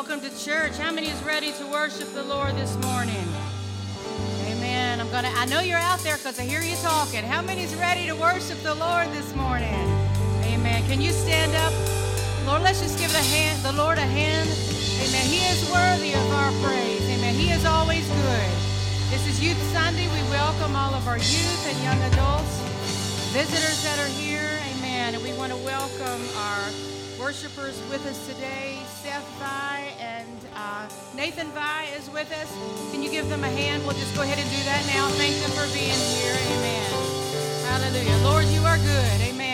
Welcome to church. How many is ready to worship the Lord this morning? Amen. I'm to I know you're out there cuz I hear you talking. How many is ready to worship the Lord this morning? Amen. Can you stand up? Lord, let's just give the hand the Lord a hand. Amen. He is worthy of our praise. Amen. He is always good. This is Youth Sunday. We welcome all of our youth and young adults, visitors that are here. Amen. And we want to welcome our worshipers with us today. Seth Vi and uh, Nathan Vi is with us. Can you give them a hand? We'll just go ahead and do that now. Thank them for being here. Amen. Hallelujah. Lord, you are good. Amen.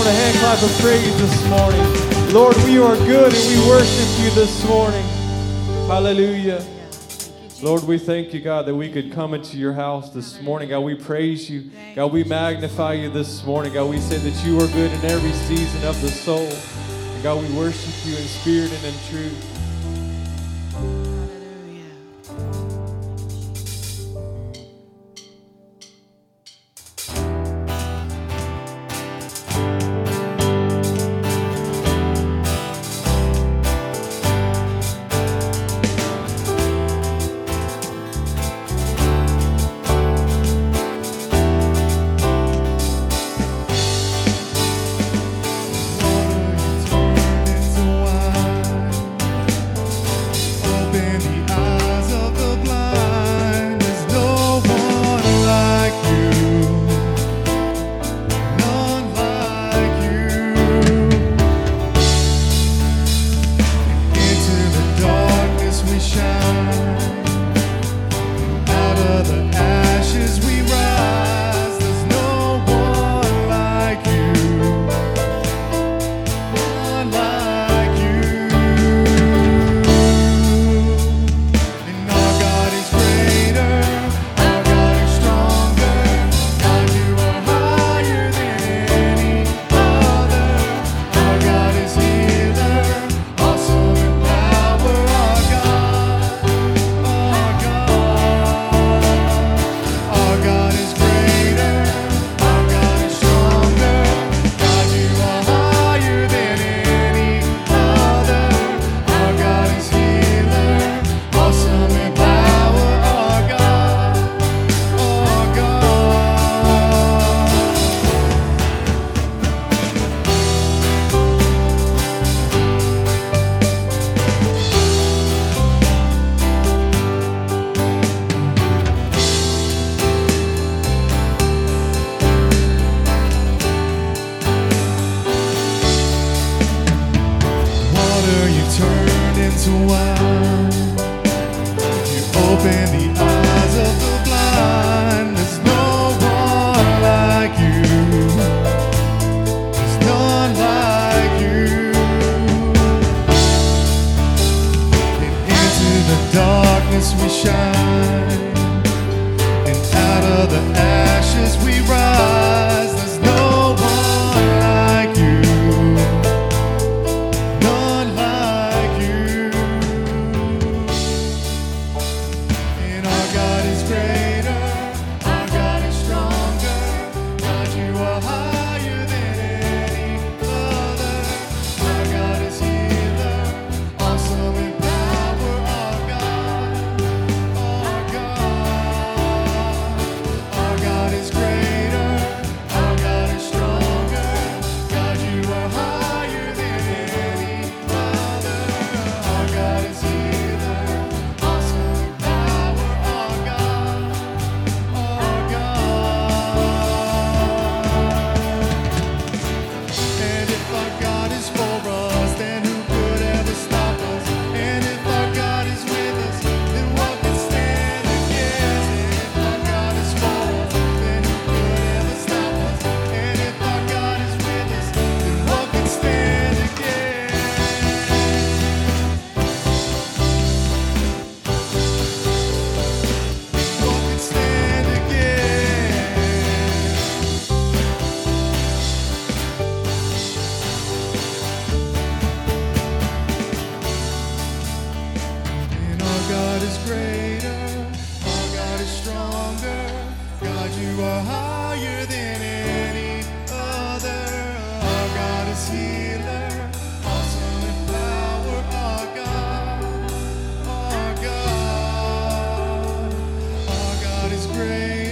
Lord a hand clap of praise this morning. Lord, we are good and we worship you this morning. Hallelujah. Lord, we thank you, God, that we could come into your house this morning. God, we praise you. God, we magnify you this morning. God, we say that you are good in every season of the soul. And God, we worship you in spirit and in truth. praise.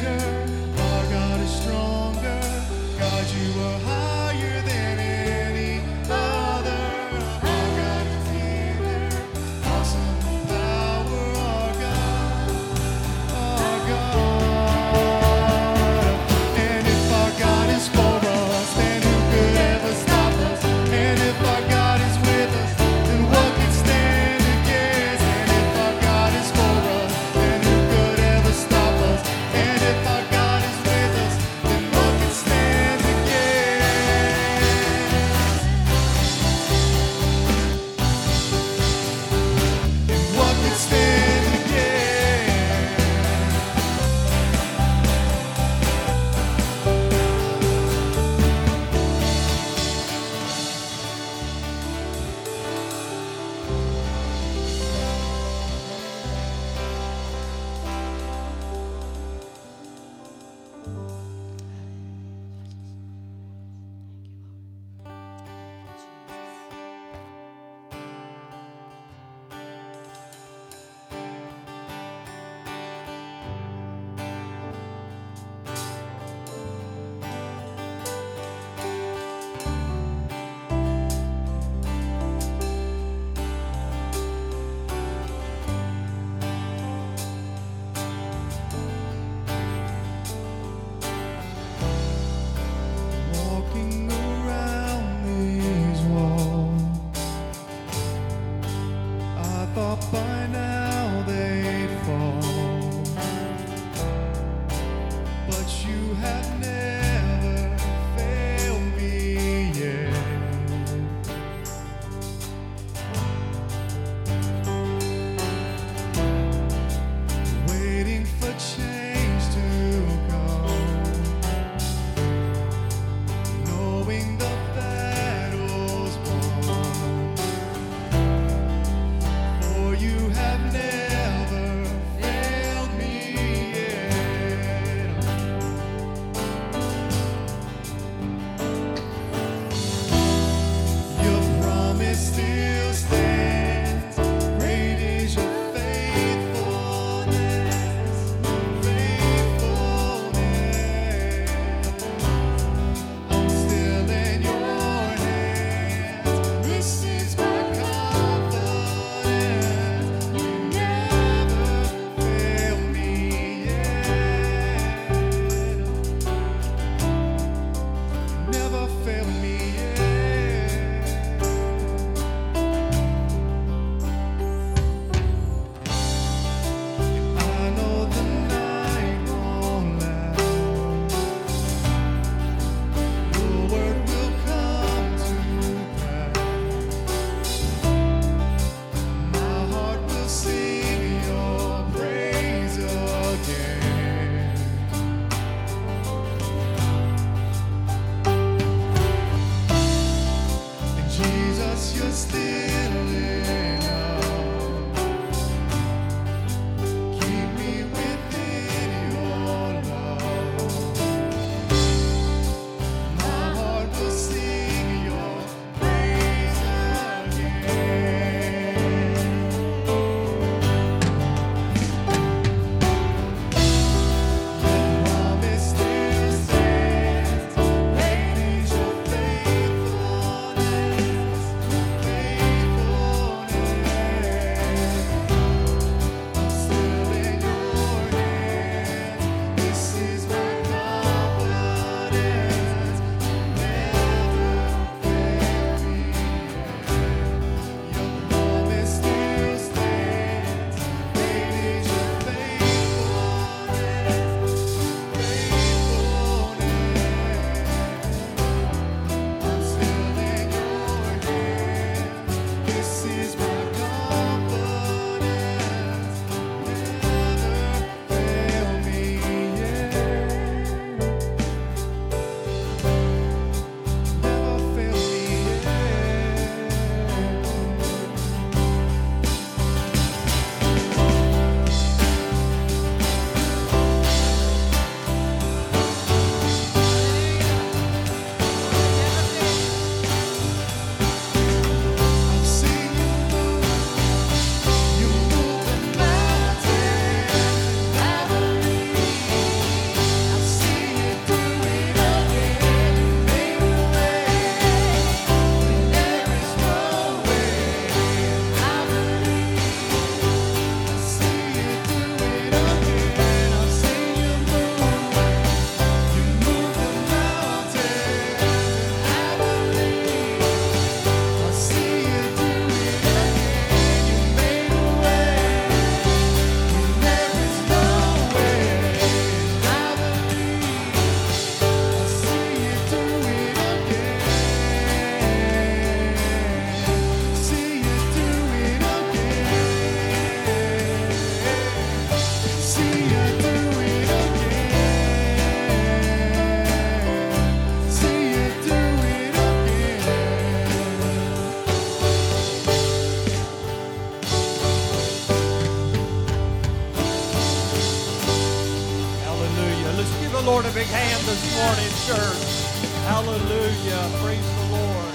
Church. Hallelujah. Praise the Lord.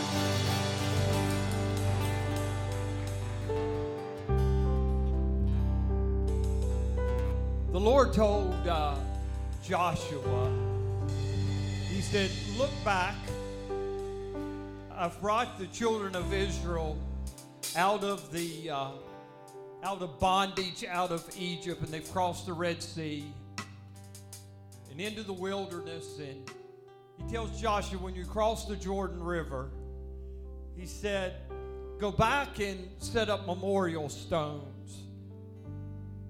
The Lord told uh, Joshua, He said, Look back. I've brought the children of Israel out of the uh, out of bondage, out of Egypt, and they've crossed the Red Sea and into the wilderness. And he tells Joshua, when you cross the Jordan River, he said, go back and set up memorial stones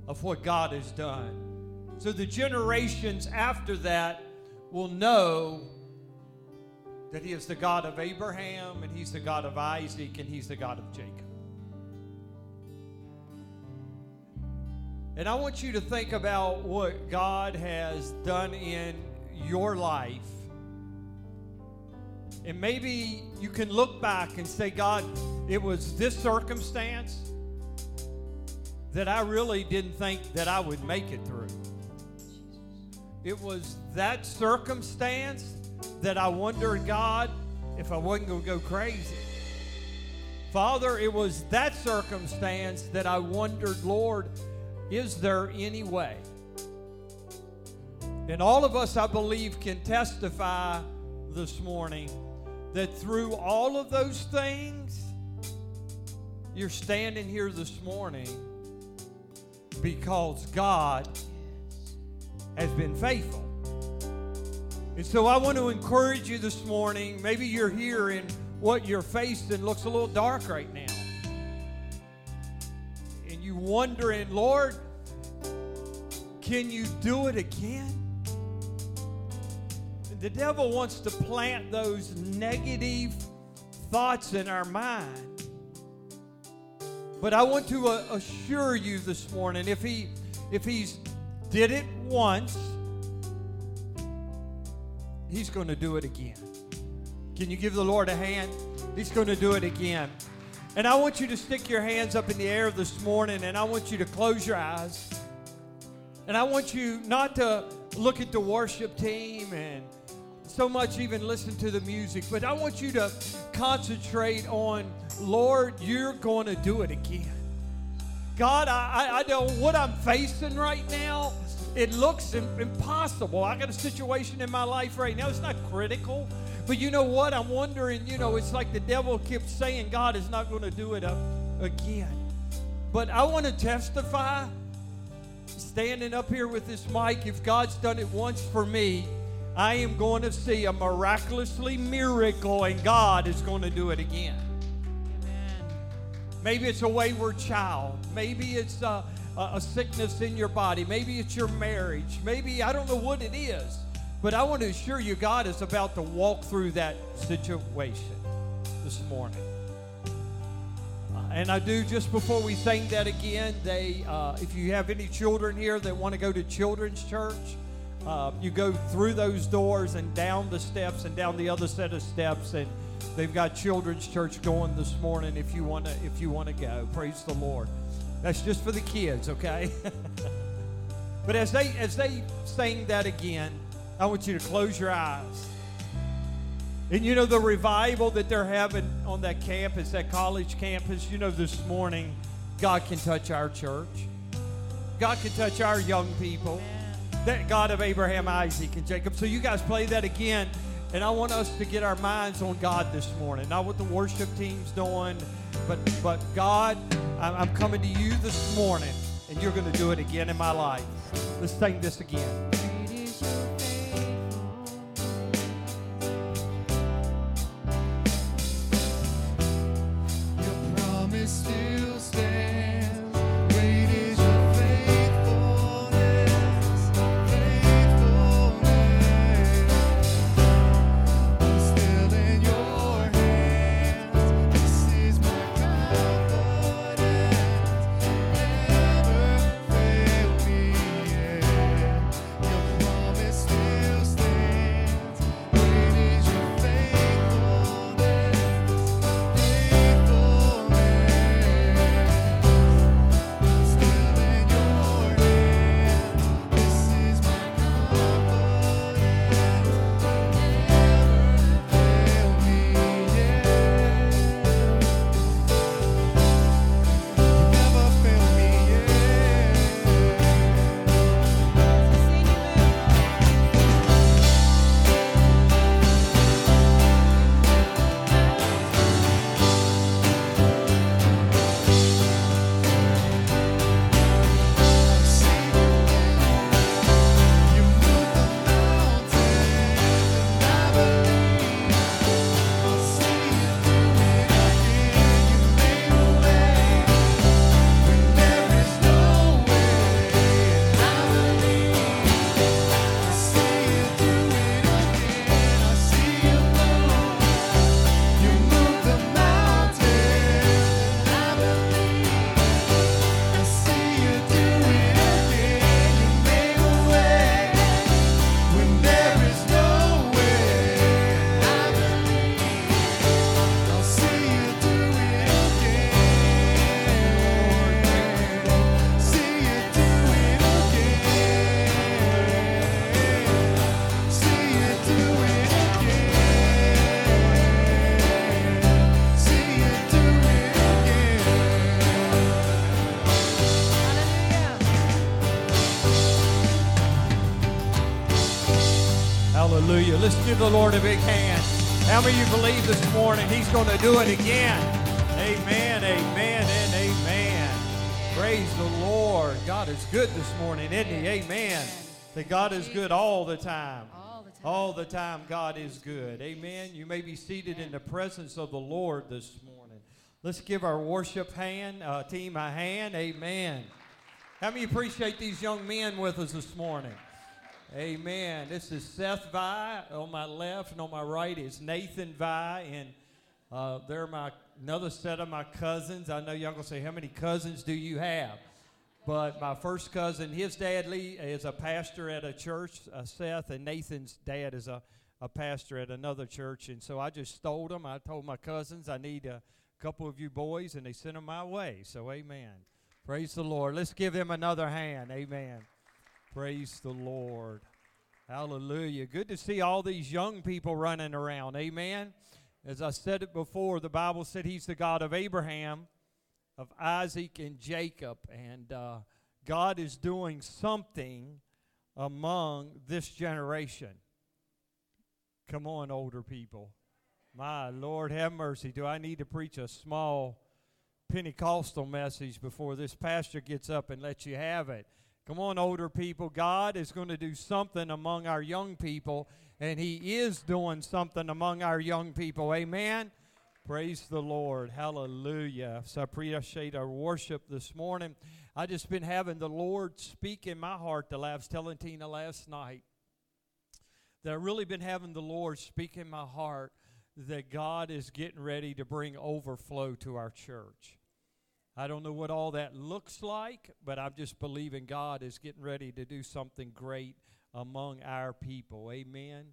of what God has done. So the generations after that will know that he is the God of Abraham, and he's the God of Isaac, and he's the God of Jacob. And I want you to think about what God has done in your life. And maybe you can look back and say, God, it was this circumstance that I really didn't think that I would make it through. It was that circumstance that I wondered, God, if I wasn't going to go crazy. Father, it was that circumstance that I wondered, Lord, is there any way? And all of us, I believe, can testify this morning that through all of those things, you're standing here this morning because God has been faithful. And so I want to encourage you this morning. Maybe you're here and what you're facing looks a little dark right now And you wondering, Lord, can you do it again? The devil wants to plant those negative thoughts in our mind. But I want to uh, assure you this morning if he if he's did it once, he's going to do it again. Can you give the Lord a hand? He's going to do it again. And I want you to stick your hands up in the air this morning and I want you to close your eyes. And I want you not to look at the worship team and so much even listen to the music, but I want you to concentrate on, Lord, you're going to do it again. God, I, I know what I'm facing right now. It looks impossible. I got a situation in my life right now. It's not critical. But you know what? I'm wondering, you know, it's like the devil keeps saying God is not going to do it again. But I want to testify, standing up here with this mic, if God's done it once for me, I am going to see a miraculously miracle, and God is going to do it again. Amen. Maybe it's a wayward child. Maybe it's a, a sickness in your body. Maybe it's your marriage. Maybe, I don't know what it is. But I want to assure you, God is about to walk through that situation this morning. Uh, and I do just before we sing that again. They, uh, if you have any children here that want to go to children's church, uh, you go through those doors and down the steps and down the other set of steps, and they've got children's church going this morning. If you want to, if you want to go, praise the Lord. That's just for the kids, okay? but as they as they sing that again. I want you to close your eyes. And you know, the revival that they're having on that campus, that college campus, you know, this morning, God can touch our church. God can touch our young people. That God of Abraham, Isaac, and Jacob. So you guys play that again. And I want us to get our minds on God this morning. Not what the worship team's doing, but but God, I'm coming to you this morning, and you're going to do it again in my life. Let's sing this again. Give the Lord a big hand. How many of you believe this morning He's going to do it again? Amen, amen, and amen. Praise the Lord. God is good this morning, isn't He? Amen. That God is good all the time. All the time. All the time, God is good. Amen. You may be seated in the presence of the Lord this morning. Let's give our worship hand uh, team a hand. Amen. How many appreciate these young men with us this morning? Amen. This is Seth Vi on my left, and on my right is Nathan Vi, and uh, they're my another set of my cousins. I know y'all gonna say, how many cousins do you have? But my first cousin, his dad Lee is a pastor at a church, uh, Seth, and Nathan's dad is a, a pastor at another church. And so I just stole them. I told my cousins I need a couple of you boys, and they sent them my way. So amen. Praise the Lord. Let's give them another hand. Amen. Praise the Lord. Hallelujah. Good to see all these young people running around. Amen. As I said it before, the Bible said He's the God of Abraham, of Isaac, and Jacob. And uh, God is doing something among this generation. Come on, older people. My Lord, have mercy. Do I need to preach a small Pentecostal message before this pastor gets up and lets you have it? Come on, older people. God is going to do something among our young people, and He is doing something among our young people. Amen. Praise the Lord. Hallelujah. So I appreciate our worship this morning. I just been having the Lord speak in my heart. The last telling Tina last night that I really been having the Lord speak in my heart that God is getting ready to bring overflow to our church. I don't know what all that looks like, but I'm just believing God is getting ready to do something great among our people. Amen.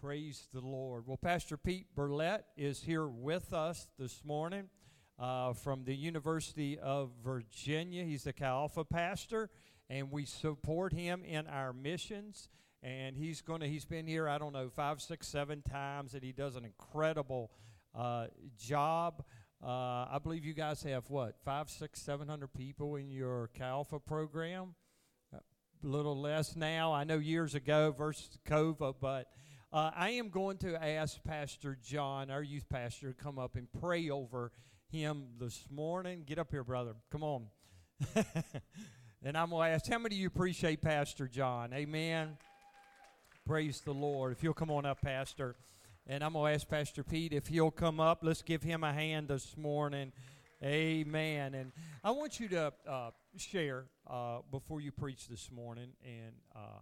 Praise the Lord. Well, Pastor Pete Burlett is here with us this morning uh, from the University of Virginia. He's the Chi Alpha pastor, and we support him in our missions. And he's going to, he's been here, I don't know, five, six, seven times, and he does an incredible uh, job. Uh, I believe you guys have what five, six, seven hundred people in your Chi program. A little less now. I know years ago versus COVID, but uh, I am going to ask Pastor John, our youth pastor, to come up and pray over him this morning. Get up here, brother. Come on. and I'm going to ask, how many of you appreciate Pastor John? Amen. Praise the Lord. If you'll come on up, Pastor. And I'm going to ask Pastor Pete if he'll come up. Let's give him a hand this morning. Amen. And I want you to uh, share uh, before you preach this morning and uh,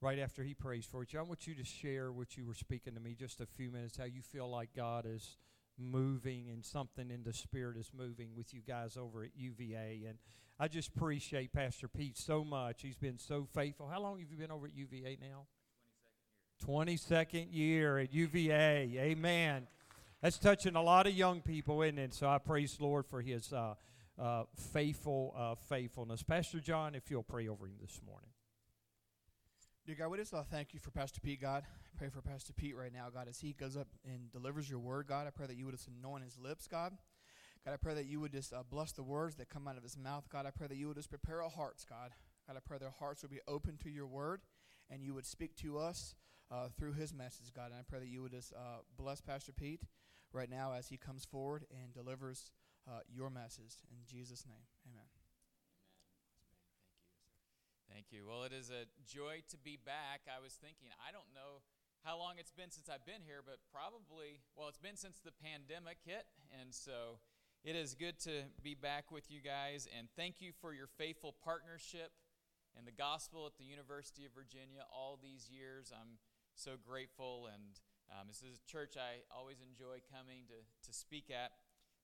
right after he prays for you. I want you to share what you were speaking to me just a few minutes, how you feel like God is moving and something in the Spirit is moving with you guys over at UVA. And I just appreciate Pastor Pete so much. He's been so faithful. How long have you been over at UVA now? 22nd year at UVA. Amen. That's touching a lot of young people, isn't it? So I praise Lord for his uh, uh, faithful uh, faithfulness. Pastor John, if you'll pray over him this morning. Dear God, we just uh, thank you for Pastor Pete, God. I pray for Pastor Pete right now, God, as he goes up and delivers your word, God. I pray that you would just anoint his lips, God. God, I pray that you would just uh, bless the words that come out of his mouth, God. I pray that you would just prepare our hearts, God. God, I pray their hearts would be open to your word and you would speak to us uh, through his message, God. And I pray that you would just uh, bless Pastor Pete right now as he comes forward and delivers uh, your message. In Jesus' name, amen. Thank you. Well, it is a joy to be back. I was thinking, I don't know how long it's been since I've been here, but probably, well, it's been since the pandemic hit. And so it is good to be back with you guys. And thank you for your faithful partnership in the gospel at the University of Virginia all these years. I'm so grateful. And um, this is a church I always enjoy coming to, to speak at.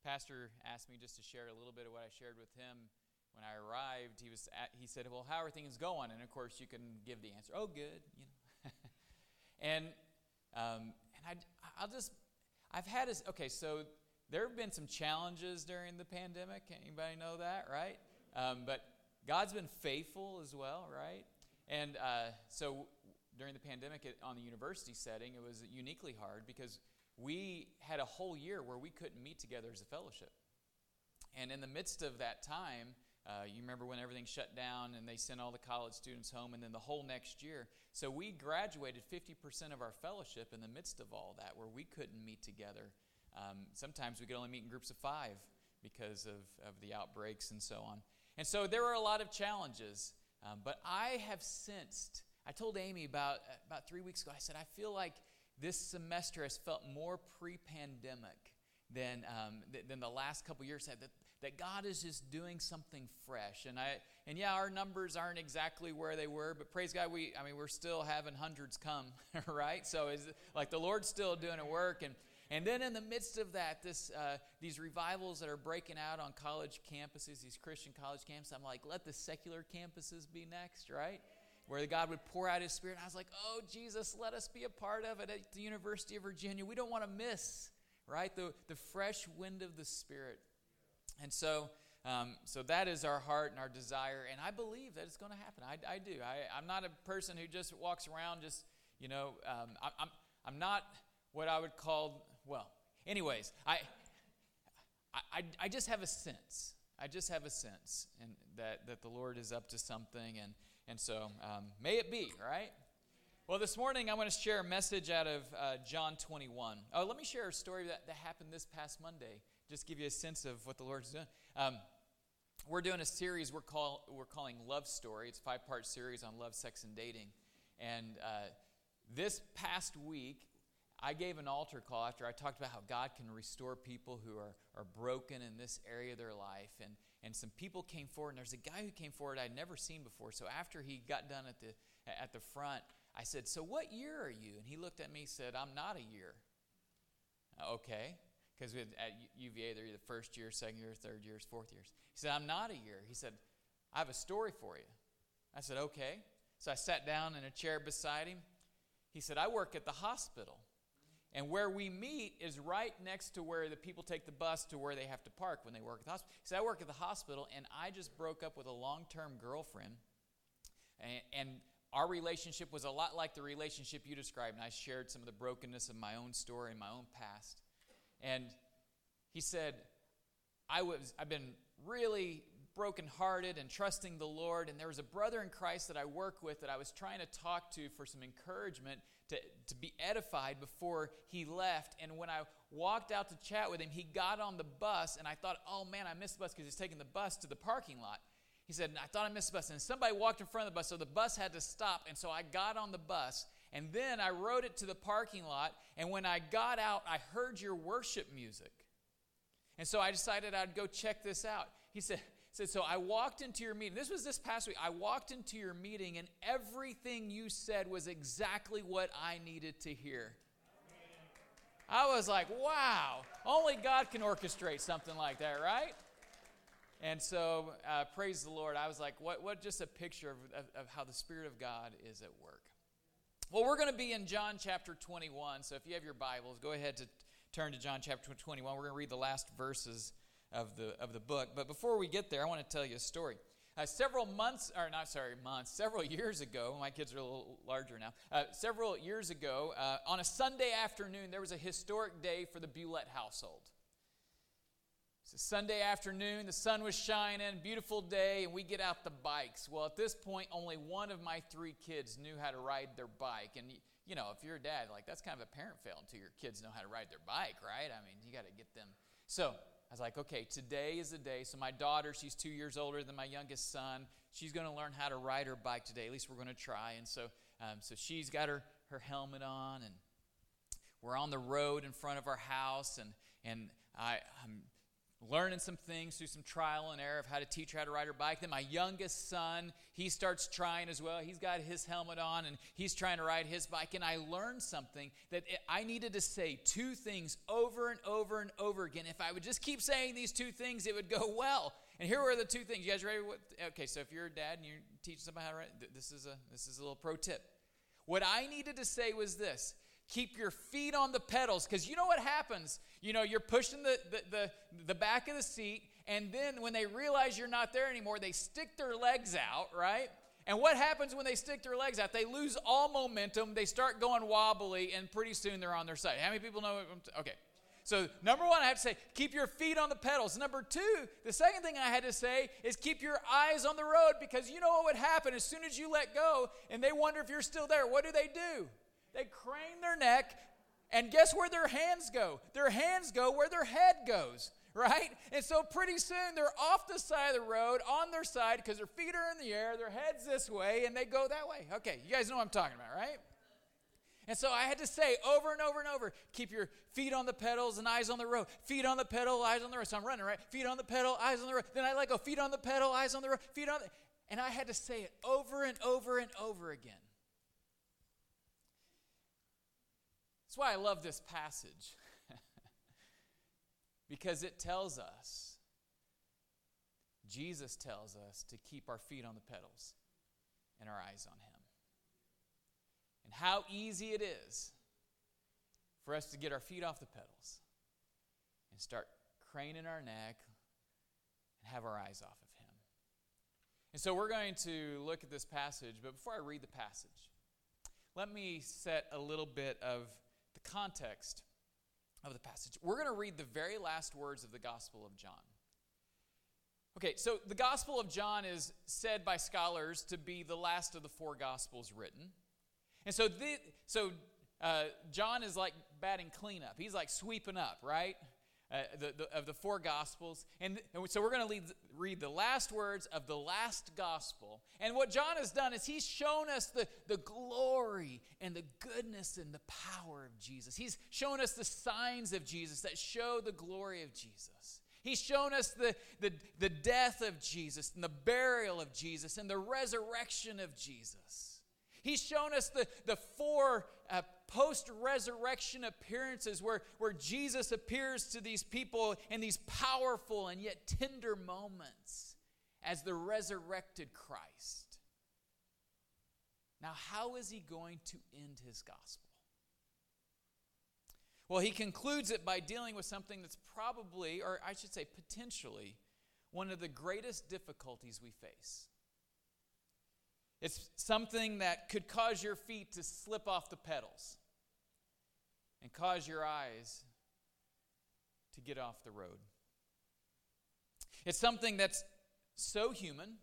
Pastor asked me just to share a little bit of what I shared with him when I arrived. He was at, he said, "Well, how are things going?" And of course, you can give the answer, "Oh, good," you know. and um, and I I'll just I've had this. Okay, so there have been some challenges during the pandemic. Anybody know that, right? Um, but God's been faithful as well, right? And uh, so during the pandemic at, on the university setting, it was uniquely hard because we had a whole year where we couldn't meet together as a fellowship. And in the midst of that time, uh, you remember when everything shut down and they sent all the college students home, and then the whole next year. So we graduated 50% of our fellowship in the midst of all that, where we couldn't meet together. Um, sometimes we could only meet in groups of five because of, of the outbreaks and so on. And so there were a lot of challenges. Um, but I have sensed, I told Amy about, about three weeks ago, I said, I feel like this semester has felt more pre pandemic than, um, th- than the last couple years had. That, that God is just doing something fresh. And, I, and yeah, our numbers aren't exactly where they were, but praise God, we, I mean, we're still having hundreds come, right? So it's like the Lord's still doing a work. And, and then in the midst of that, this, uh, these revivals that are breaking out on college campuses, these Christian college campuses, I'm like, let the secular campuses be next, right? Where God would pour out His Spirit. I was like, oh, Jesus, let us be a part of it at the University of Virginia. We don't want to miss, right, the, the fresh wind of the Spirit. And so, um, so that is our heart and our desire, and I believe that it's going to happen. I, I do. I, I'm not a person who just walks around just, you know, um, I, I'm, I'm not what I would call well, anyways, I, I, I just have a sense. I just have a sense and that, that the Lord is up to something, and, and so um, may it be, right? Well, this morning I want to share a message out of uh, John 21. Oh, let me share a story that, that happened this past Monday, just give you a sense of what the Lord's doing. Um, we're doing a series we're, call, we're calling Love Story. It's a five part series on love, sex, and dating. And uh, this past week, I gave an altar call after I talked about how God can restore people who are, are broken in this area of their life. And, and some people came forward, and there's a guy who came forward I'd never seen before. So after he got done at the, at the front, I said, So what year are you? And he looked at me said, I'm not a year. Uh, okay. Because at UVA, they're either first year, second year, third years, fourth years. He said, I'm not a year. He said, I have a story for you. I said, Okay. So I sat down in a chair beside him. He said, I work at the hospital. And where we meet is right next to where the people take the bus to where they have to park when they work at the hospital. So I work at the hospital, and I just broke up with a long term girlfriend. And, and, our relationship was a lot like the relationship you described. And I shared some of the brokenness of my own story and my own past. And he said, I was, I've been really brokenhearted and trusting the Lord. And there was a brother in Christ that I work with that I was trying to talk to for some encouragement to, to be edified before he left. And when I walked out to chat with him, he got on the bus, and I thought, oh man, I missed the bus because he's taking the bus to the parking lot. He said, I thought I missed the bus. And somebody walked in front of the bus, so the bus had to stop. And so I got on the bus, and then I rode it to the parking lot. And when I got out, I heard your worship music. And so I decided I'd go check this out. He said, said, So I walked into your meeting. This was this past week. I walked into your meeting, and everything you said was exactly what I needed to hear. I was like, wow, only God can orchestrate something like that, right? And so, uh, praise the Lord. I was like, what, what just a picture of, of, of how the Spirit of God is at work. Well, we're going to be in John chapter 21. So if you have your Bibles, go ahead to turn to John chapter 21. We're going to read the last verses of the, of the book. But before we get there, I want to tell you a story. Uh, several months, or not sorry, months, several years ago, my kids are a little larger now. Uh, several years ago, uh, on a Sunday afternoon, there was a historic day for the Bulette household. It's a Sunday afternoon, the sun was shining, beautiful day, and we get out the bikes. Well, at this point, only one of my three kids knew how to ride their bike. And, you know, if you're a dad, like, that's kind of a parent fail until your kids know how to ride their bike, right? I mean, you got to get them. So, I was like, okay, today is the day. So my daughter, she's two years older than my youngest son. She's going to learn how to ride her bike today. At least we're going to try. And so, um, so she's got her, her helmet on, and we're on the road in front of our house, and and I, I'm learning some things through some trial and error of how to teach her how to ride her bike. Then my youngest son, he starts trying as well. He's got his helmet on and he's trying to ride his bike. And I learned something that I needed to say two things over and over and over again. If I would just keep saying these two things, it would go well. And here were the two things. You guys ready? Okay, so if you're a dad and you're teaching somebody how to ride, this is a this is a little pro tip. What I needed to say was this keep your feet on the pedals. Because you know what happens? You know you're pushing the, the, the, the, back of the seat and then when they realize you're not there anymore they stick their legs out right? And what happens when they stick their legs out? They lose all momentum. They start going wobbly and pretty soon they're on their side. How many people know okay. So, number one, I have to say, keep your feet on the pedals. Number two, the second thing I had to say is keep your eyes on the road because you know what would happen as soon as you let go and they wonder if you're still there. What do they do? They crane their neck, and guess where their hands go? Their hands go where their head goes, right? And so, pretty soon, they're off the side of the road on their side because their feet are in the air, their head's this way, and they go that way. Okay, you guys know what I'm talking about, right? And so I had to say over and over and over keep your feet on the pedals and eyes on the road. Feet on the pedal, eyes on the road. So I'm running, right? Feet on the pedal, eyes on the road. Then I let go. Feet on the pedal, eyes on the road. Feet on the. And I had to say it over and over and over again. That's why I love this passage. because it tells us, Jesus tells us to keep our feet on the pedals and our eyes on Him and how easy it is for us to get our feet off the pedals and start craning our neck and have our eyes off of Him. And so we're going to look at this passage, but before I read the passage, let me set a little bit of context of the passage. We're going to read the very last words of the Gospel of John. Okay, so the Gospel of John is said by scholars to be the last of the four Gospels written. And so, the, so uh, John is like batting cleanup. He's like sweeping up, right? Uh, the, the, of the four gospels. And, and so we're going to read the last words of the last gospel. And what John has done is he's shown us the, the glory and the goodness and the power of Jesus. He's shown us the signs of Jesus that show the glory of Jesus. He's shown us the, the, the death of Jesus and the burial of Jesus and the resurrection of Jesus. He's shown us the, the four uh, post resurrection appearances where, where Jesus appears to these people in these powerful and yet tender moments as the resurrected Christ. Now, how is he going to end his gospel? Well, he concludes it by dealing with something that's probably, or I should say potentially, one of the greatest difficulties we face. It's something that could cause your feet to slip off the pedals and cause your eyes to get off the road. It's something that's so human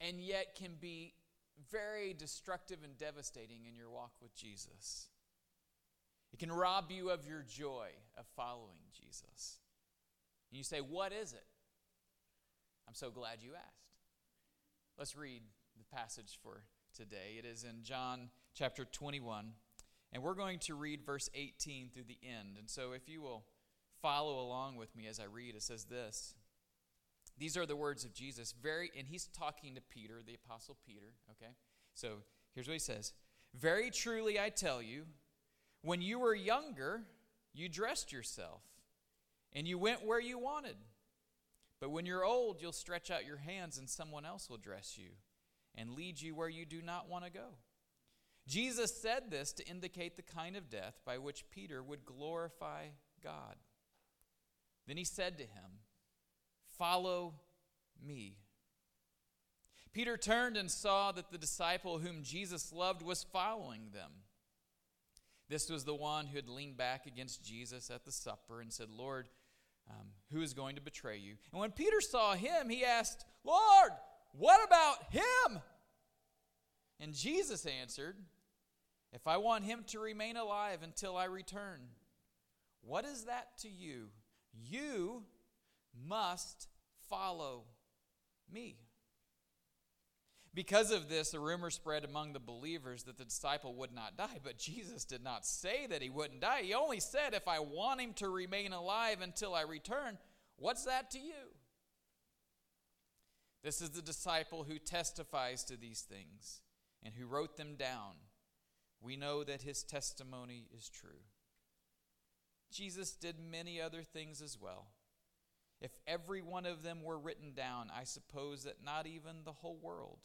and yet can be very destructive and devastating in your walk with Jesus. It can rob you of your joy of following Jesus. And you say, What is it? I'm so glad you asked. Let's read the passage for today. It is in John chapter 21, and we're going to read verse 18 through the end. And so if you will follow along with me as I read, it says this. These are the words of Jesus, very and he's talking to Peter, the apostle Peter, okay? So here's what he says. Very truly I tell you, when you were younger, you dressed yourself and you went where you wanted. But when you're old, you'll stretch out your hands and someone else will dress you and lead you where you do not want to go. Jesus said this to indicate the kind of death by which Peter would glorify God. Then he said to him, Follow me. Peter turned and saw that the disciple whom Jesus loved was following them. This was the one who had leaned back against Jesus at the supper and said, Lord, um, who is going to betray you? And when Peter saw him, he asked, Lord, what about him? And Jesus answered, If I want him to remain alive until I return, what is that to you? You must follow me. Because of this, a rumor spread among the believers that the disciple would not die. But Jesus did not say that he wouldn't die. He only said, If I want him to remain alive until I return, what's that to you? This is the disciple who testifies to these things and who wrote them down. We know that his testimony is true. Jesus did many other things as well. If every one of them were written down, I suppose that not even the whole world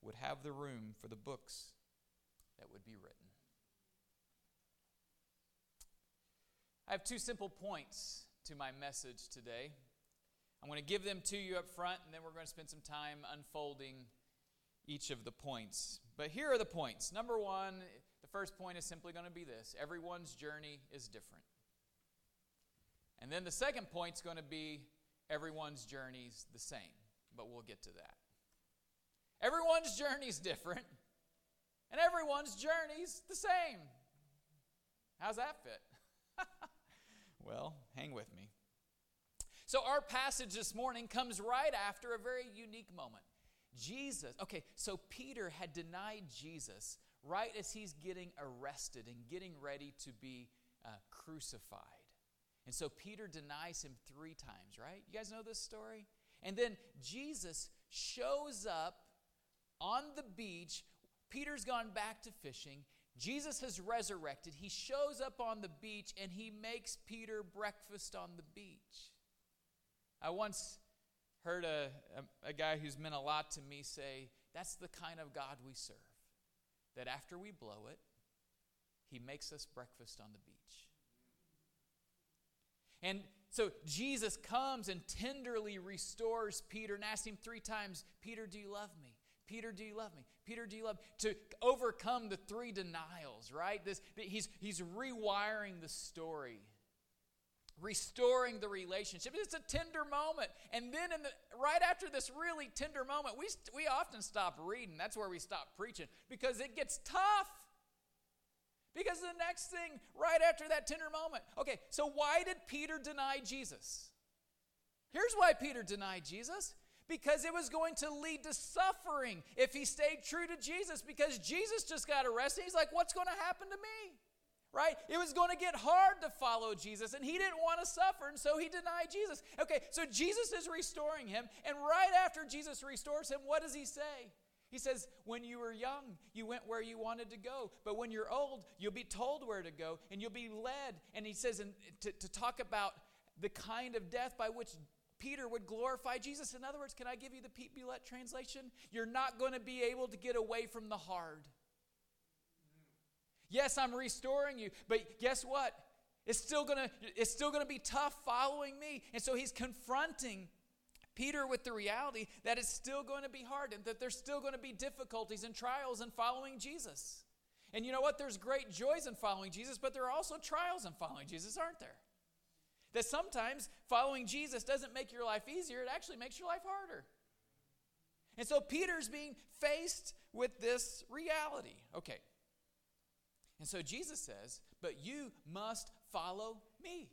would have the room for the books that would be written. I have two simple points to my message today. I'm going to give them to you up front, and then we're going to spend some time unfolding each of the points. But here are the points. Number one, the first point is simply going to be this everyone's journey is different. And then the second point is going to be everyone's journey's the same, but we'll get to that. Everyone's journey's different, and everyone's journey's the same. How's that fit? well, hang with me. So, our passage this morning comes right after a very unique moment. Jesus, okay, so Peter had denied Jesus right as he's getting arrested and getting ready to be uh, crucified. And so Peter denies him three times, right? You guys know this story? And then Jesus shows up on the beach. Peter's gone back to fishing. Jesus has resurrected. He shows up on the beach and he makes Peter breakfast on the beach. I once heard a, a, a, guy who's meant a lot to me say, That's the kind of God we serve. That after we blow it, he makes us breakfast on the beach. And so Jesus comes and tenderly restores Peter and asks him three times, Peter, do you love me? Peter, do you love me? Peter, do you love me? To overcome the three denials, right? This, he's, he's rewiring the story, restoring the relationship. It's a tender moment. And then in the, right after this really tender moment, we, we often stop reading. That's where we stop preaching because it gets tough. Because the next thing, right after that tender moment, okay, so why did Peter deny Jesus? Here's why Peter denied Jesus because it was going to lead to suffering if he stayed true to Jesus. Because Jesus just got arrested. He's like, What's going to happen to me? Right? It was going to get hard to follow Jesus, and he didn't want to suffer, and so he denied Jesus. Okay, so Jesus is restoring him, and right after Jesus restores him, what does he say? He says, When you were young, you went where you wanted to go. But when you're old, you'll be told where to go and you'll be led. And he says, and to, to talk about the kind of death by which Peter would glorify Jesus. In other words, can I give you the Pete Bulette translation? You're not going to be able to get away from the hard. Yes, I'm restoring you, but guess what? It's still gonna, it's still gonna be tough following me. And so he's confronting Peter with the reality that it's still going to be hard and that there's still going to be difficulties and trials in following Jesus. And you know what? There's great joys in following Jesus, but there are also trials in following Jesus, aren't there? That sometimes following Jesus doesn't make your life easier, it actually makes your life harder. And so Peter's being faced with this reality. Okay. And so Jesus says, But you must follow me.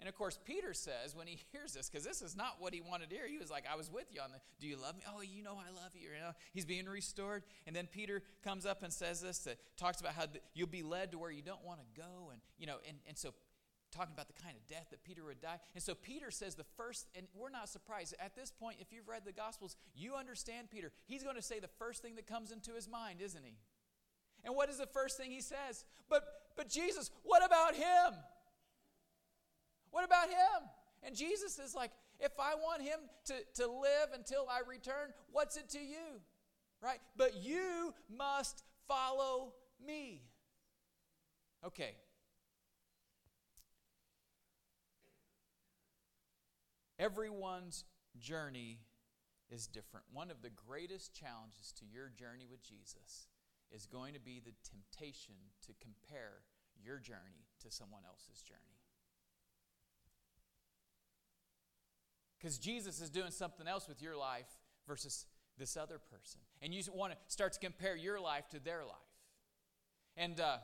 And of course, Peter says when he hears this, because this is not what he wanted to hear, he was like, I was with you on the, do you love me? Oh, you know I love you. You know, he's being restored. And then Peter comes up and says this, that talks about how you'll be led to where you don't want to go. And, you know, and, and so talking about the kind of death that Peter would die. And so Peter says the first, and we're not surprised. At this point, if you've read the Gospels, you understand Peter. He's going to say the first thing that comes into his mind, isn't he? And what is the first thing he says? But, but Jesus, what about him? What about him? And Jesus is like, if I want him to, to live until I return, what's it to you? Right? But you must follow me. Okay, Everyone's journey is different. One of the greatest challenges to your journey with Jesus is going to be the temptation to compare your journey to someone else's journey. Because Jesus is doing something else with your life versus this other person. And you want to start to compare your life to their life. And uh,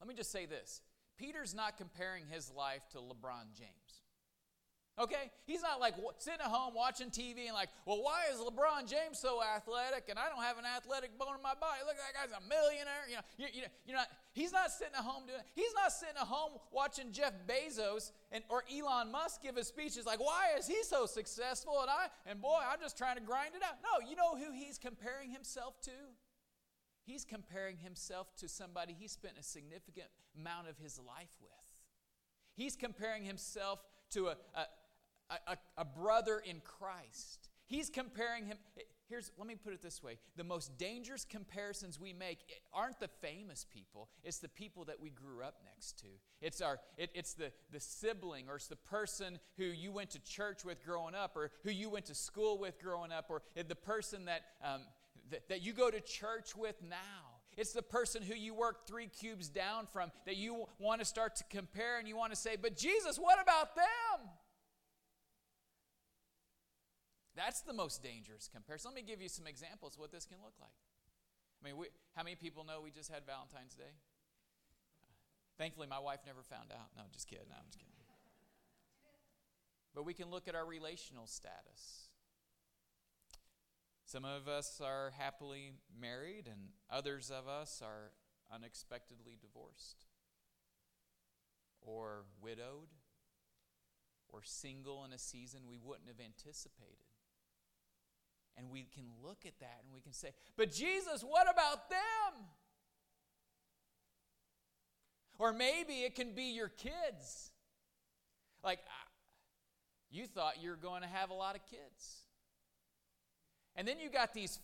let me just say this Peter's not comparing his life to LeBron James. Okay? He's not like sitting at home watching TV and like, well, why is LeBron James so athletic and I don't have an athletic bone in my body? Look, that guy's a millionaire. You know, you, you, you're not, he's not sitting at home doing He's not sitting at home watching Jeff Bezos and, or Elon Musk give a speech. He's like, why is he so successful and I, and boy, I'm just trying to grind it out. No, you know who he's comparing himself to? He's comparing himself to somebody he spent a significant amount of his life with. He's comparing himself to a, a a, a, brother in Christ. He's comparing him. Here's, let me put it this way the most dangerous comparisons we make aren't the famous people, it's the people that we grew up next to. It's, our, it, it's the, the sibling, or it's the person who you went to church with growing up, or who you went to school with growing up, or the person that, um, that, that you go to church with now. It's the person who you work three cubes down from that you want to start to compare and you want to say, But Jesus, what about them? That's the most dangerous comparison. Let me give you some examples of what this can look like. I mean, we, how many people know we just had Valentine's Day? Thankfully, my wife never found out. No, just kidding. No, I'm just kidding. But we can look at our relational status. Some of us are happily married, and others of us are unexpectedly divorced, or widowed, or single in a season we wouldn't have anticipated. And we can look at that and we can say, But Jesus, what about them? Or maybe it can be your kids. Like, you thought you were going to have a lot of kids. And then you got these,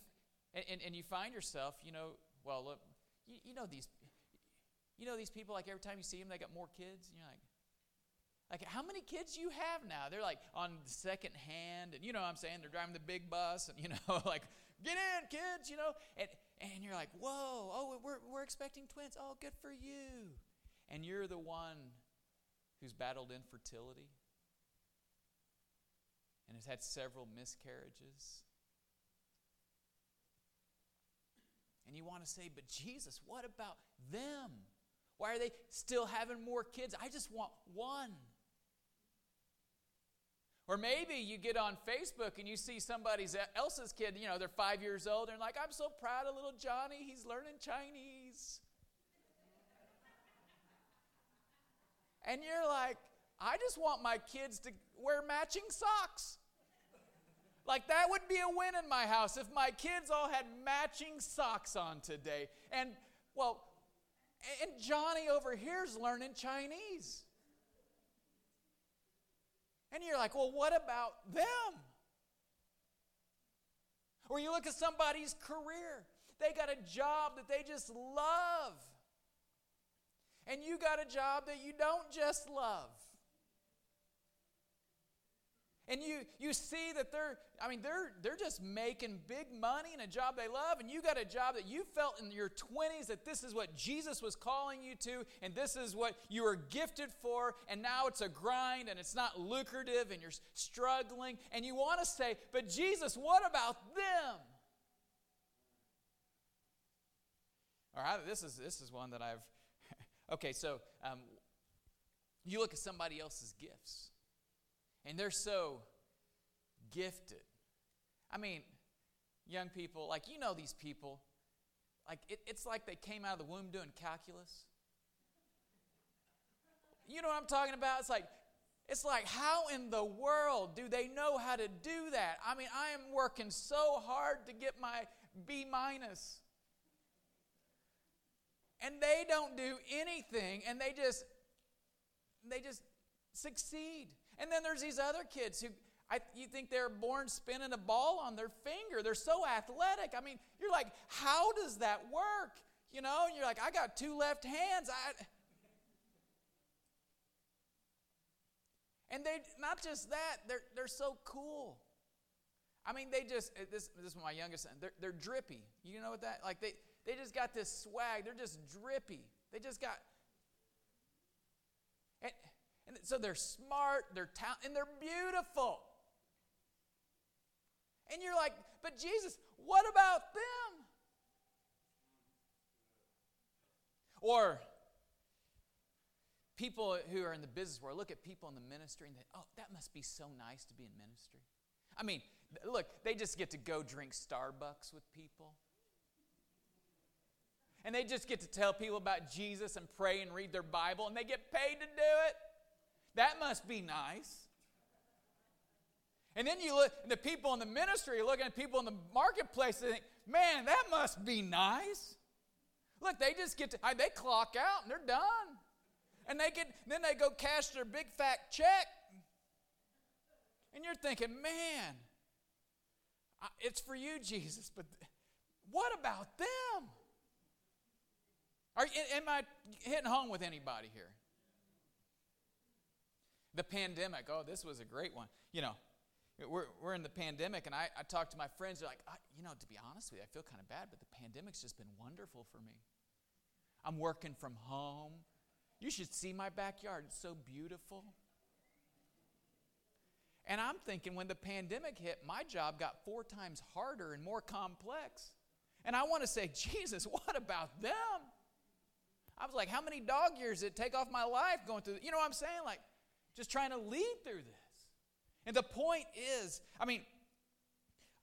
and, and, and you find yourself, you know, well, look, you, you know these, you know these people, like every time you see them, they got more kids, and you're like, like, how many kids you have now? They're like on second hand, and you know what I'm saying? They're driving the big bus, and you know, like, get in, kids, you know? And, and you're like, whoa, oh, we're, we're expecting twins. Oh, good for you. And you're the one who's battled infertility and has had several miscarriages. And you want to say, but Jesus, what about them? Why are they still having more kids? I just want one. Or maybe you get on Facebook and you see somebody else's kid, you know, they're five years old, and like, I'm so proud of little Johnny, he's learning Chinese. and you're like, I just want my kids to wear matching socks. Like, that would be a win in my house if my kids all had matching socks on today. And, well, and Johnny over here's learning Chinese. And you're like, well, what about them? Or you look at somebody's career, they got a job that they just love. And you got a job that you don't just love. And you, you see that they're, I mean, they're, they're just making big money in a job they love, and you got a job that you felt in your 20s that this is what Jesus was calling you to, and this is what you were gifted for, and now it's a grind and it's not lucrative and you're struggling, and you want to say, but Jesus, what about them? All right, this is, this is one that I've, okay, so um, you look at somebody else's gifts and they're so gifted. I mean, young people, like, you know these people. Like, it, it's like they came out of the womb doing calculus. You know what I'm talking about? It's like, it's like, how in the world do they know how to do that? I mean, I am working so hard to get my B minus. And they don't do anything, and they just, they just succeed. And then there's these other kids who I, you think they're born spinning a ball on their finger. They're so athletic. I mean, you're like, how does that work? You know, and you're like, I got two left hands. I, and they not just that, they're, they're so cool. I mean, they just eh, this, this is my youngest son. They're, they're drippy. You know what that like they they just got this swag. They're just drippy. They just got and and so they're smart, they're talented, and they're beautiful. And you're like, but Jesus, what about them? Or people who are in the business world look at people in the ministry and think, oh, that must be so nice to be in ministry. I mean, look, they just get to go drink Starbucks with people. And they just get to tell people about Jesus and pray and read their Bible, and they get paid to do it. That must be nice. And then you look, the people in the ministry are looking at people in the marketplace and think, man, that must be nice. Look, they just get to, they clock out and they're done. And they get, then they go cash their big fat check. And you're thinking, man, it's for you, Jesus, but what about them? Are, am I hitting home with anybody here? The pandemic, oh, this was a great one. You know, we're, we're in the pandemic, and I, I talk to my friends. They're like, you know, to be honest with you, I feel kind of bad, but the pandemic's just been wonderful for me. I'm working from home. You should see my backyard. It's so beautiful. And I'm thinking when the pandemic hit, my job got four times harder and more complex. And I want to say, Jesus, what about them? I was like, how many dog years did it take off my life going through? You know what I'm saying? Like, just trying to lead through this. And the point is, I mean,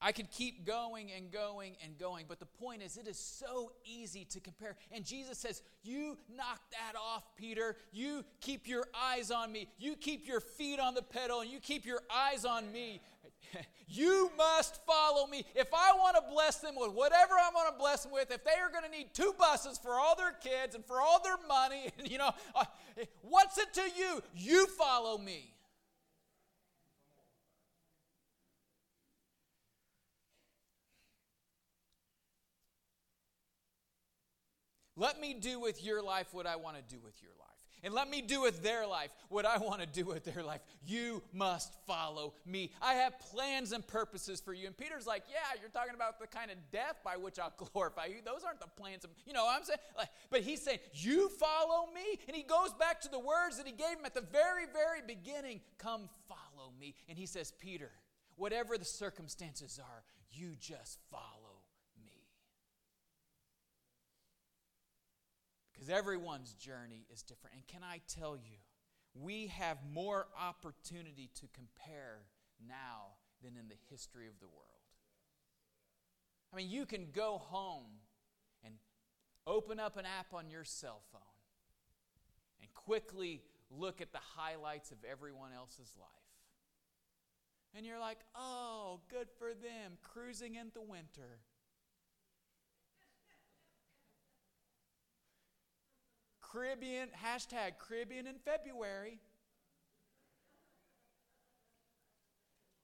I could keep going and going and going, but the point is, it is so easy to compare. And Jesus says, You knock that off, Peter. You keep your eyes on me. You keep your feet on the pedal, and you keep your eyes on me. you must follow me. If I want to bless them with whatever I want to bless them with, if they are going to need two buses for all their kids and for all their money, and you know, uh, what's it to you? You follow me. Let me do with your life what I want to do with your life. And let me do with their life what I want to do with their life. You must follow me. I have plans and purposes for you. And Peter's like, Yeah, you're talking about the kind of death by which I'll glorify you. Those aren't the plans of, you know I'm saying? Like, but he's saying, You follow me? And he goes back to the words that he gave him at the very, very beginning Come follow me. And he says, Peter, whatever the circumstances are, you just follow Because everyone's journey is different. And can I tell you, we have more opportunity to compare now than in the history of the world. I mean, you can go home and open up an app on your cell phone and quickly look at the highlights of everyone else's life. And you're like, oh, good for them, cruising in the winter. Caribbean, hashtag Caribbean in February.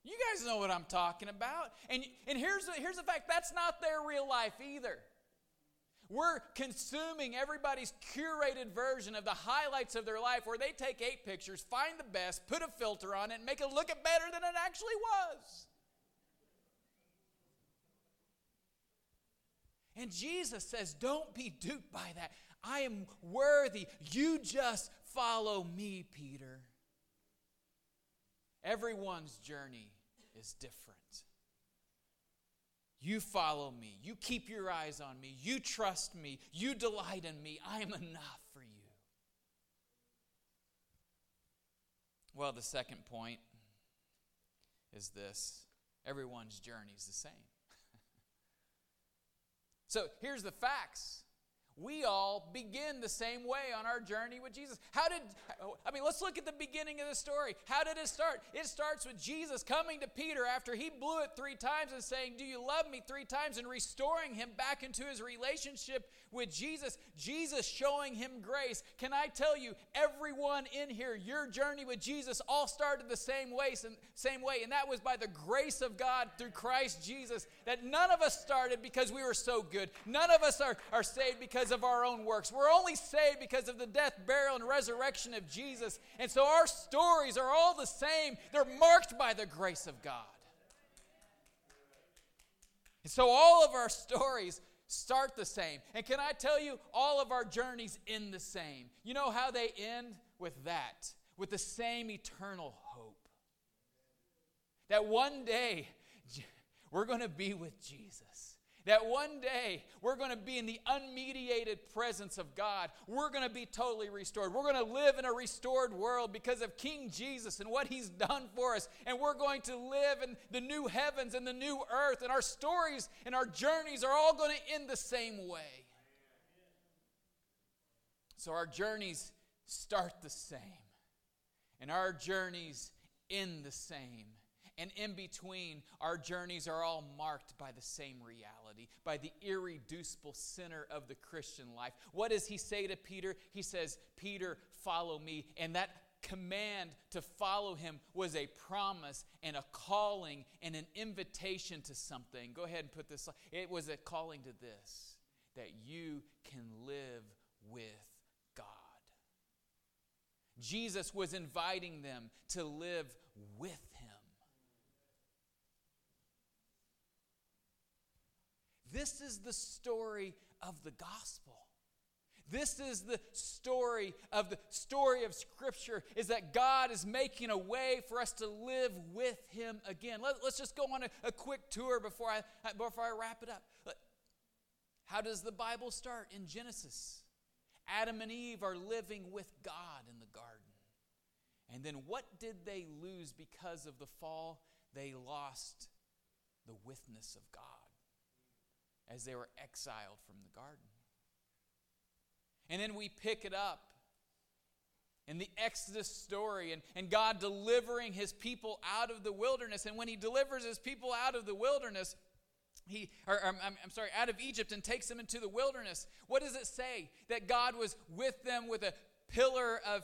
You guys know what I'm talking about. And, and here's, the, here's the fact that's not their real life either. We're consuming everybody's curated version of the highlights of their life where they take eight pictures, find the best, put a filter on it, and make it look better than it actually was. And Jesus says, don't be duped by that. I am worthy. You just follow me, Peter. Everyone's journey is different. You follow me. You keep your eyes on me. You trust me. You delight in me. I am enough for you. Well, the second point is this everyone's journey is the same. so here's the facts we all begin the same way on our journey with Jesus. How did, I mean, let's look at the beginning of the story. How did it start? It starts with Jesus coming to Peter after he blew it three times and saying, Do you love me three times? and restoring him back into his relationship with Jesus. Jesus showing him grace. Can I tell you, everyone in here, your journey with Jesus all started the same way, same way, and that was by the grace of God through Christ Jesus. That none of us started because we were so good. None of us are, are saved because because of our own works. We're only saved because of the death, burial, and resurrection of Jesus. And so our stories are all the same, they're marked by the grace of God. And so all of our stories start the same. And can I tell you, all of our journeys end the same. You know how they end? With that, with the same eternal hope. That one day we're going to be with Jesus. That one day we're going to be in the unmediated presence of God. We're going to be totally restored. We're going to live in a restored world because of King Jesus and what he's done for us. And we're going to live in the new heavens and the new earth. And our stories and our journeys are all going to end the same way. So our journeys start the same, and our journeys end the same. And in between, our journeys are all marked by the same reality, by the irreducible center of the Christian life. What does he say to Peter? He says, Peter, follow me. And that command to follow him was a promise and a calling and an invitation to something. Go ahead and put this. It was a calling to this that you can live with God. Jesus was inviting them to live with This is the story of the gospel. This is the story of the story of Scripture is that God is making a way for us to live with Him again. Let, us just go on a, a, quick tour before I, before I wrap it up. How does the Bible start? In Genesis. Adam and Eve are living with God in the garden. And then what did they lose because of the fall? They lost the witness of God as they were exiled from the garden. And then we pick it up in the Exodus story and, and God delivering his people out of the wilderness. And when he delivers his people out of the wilderness, he, or, or I'm, I'm sorry, out of Egypt and takes them into the wilderness, what does it say? That God was with them with a pillar of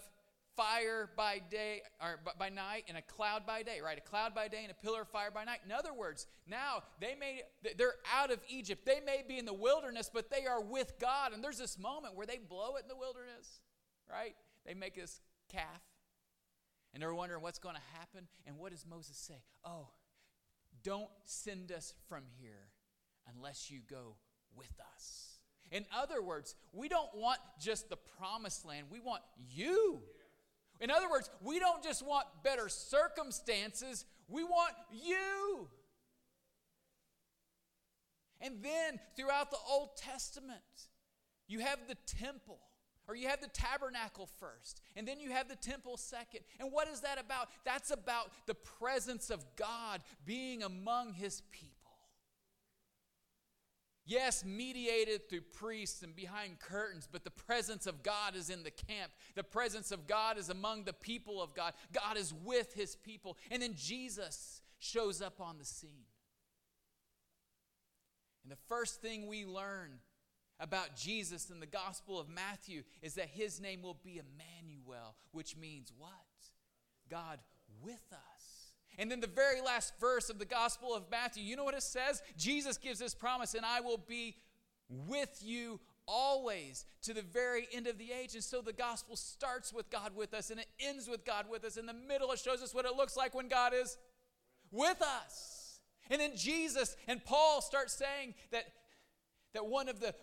fire by day or by night and a cloud by day right? A cloud by day and a pillar of fire by night. In other words now they may they're out of egypt. They may be in the wilderness but they are with god. And there's this moment where they blow it in the wilderness right? They make this calf. And they're wondering what's going to happen. And what does moses say? Oh don't send us from here unless you go with us. In other words, we don't want just the promised land, we want you. In other words, we don't just want better circumstances, we want you. And then throughout the Old Testament, you have the temple. Or you have the tabernacle first, and then you have the temple second. And what is that about? That's about the presence of God being among his people. Yes, mediated through priests and behind curtains, but the presence of God is in the camp. The presence of God is among the people of God. God is with his people. And then Jesus shows up on the scene. And the first thing we learn about Jesus in the Gospel of Matthew is that his name will be Emmanuel, which means what? God with us. And then the very last verse of the Gospel of Matthew, you know what it says? Jesus gives this promise, and I will be with you always to the very end of the age. And so the gospel starts with God with us and it ends with God with us. In the middle, it shows us what it looks like when God is with us. And then Jesus and Paul start saying that, that one of the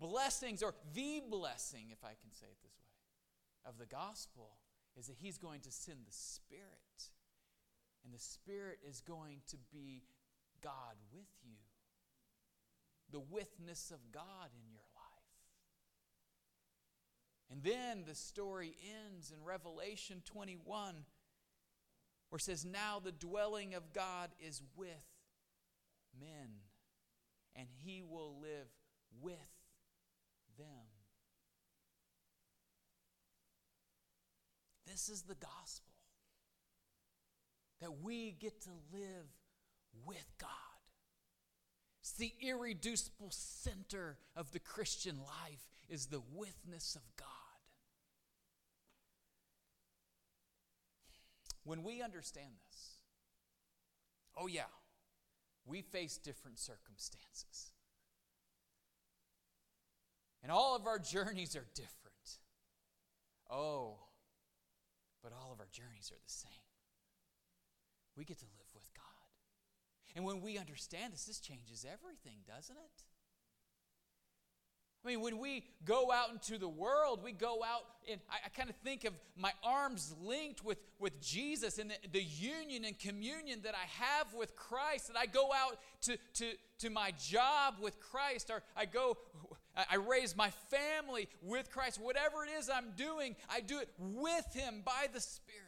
blessings, or the blessing, if I can say it this way, of the gospel is that he's going to send the Spirit and the Spirit is going to be God with you, the witness of God in your life. And then the story ends in Revelation 21, where it says, Now the dwelling of God is with men, and he will live with them. This is the gospel that we get to live with God. It's the irreducible center of the Christian life is the witness of God. When we understand this, oh yeah, we face different circumstances. And all of our journeys are different. Oh, but all of our journeys are the same we get to live with God. And when we understand this, this changes everything, doesn't it? I mean, when we go out into the world, we go out and I, I kind of think of my arms linked with, with Jesus and the, the, union and communion that I have with Christ. That I go out to, to, to my job with Christ, or I go, I raise my family with Christ. Whatever it is I'm doing, I do it with Him by the Spirit.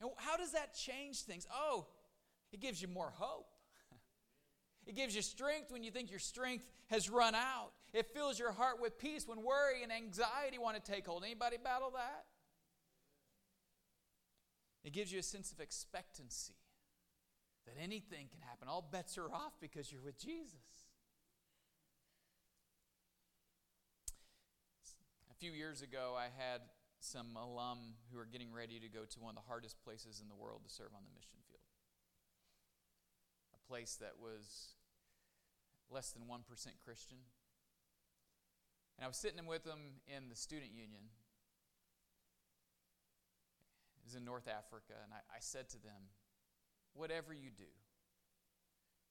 And how does that change things? Oh, it gives you more hope. It gives you strength when you think your strength has run out. It fills your heart with peace when worry and anxiety want to take hold. Anybody battle that? It gives you a sense of expectancy that anything can happen. All bets are off because you're with Jesus. A few years ago, I had some alum who are getting ready to go to one of the hardest places in the world to serve on the mission field. A place that was less than 1% Christian. And I was sitting with them in the student union. It was in North Africa, and I, I said to them, Whatever you do,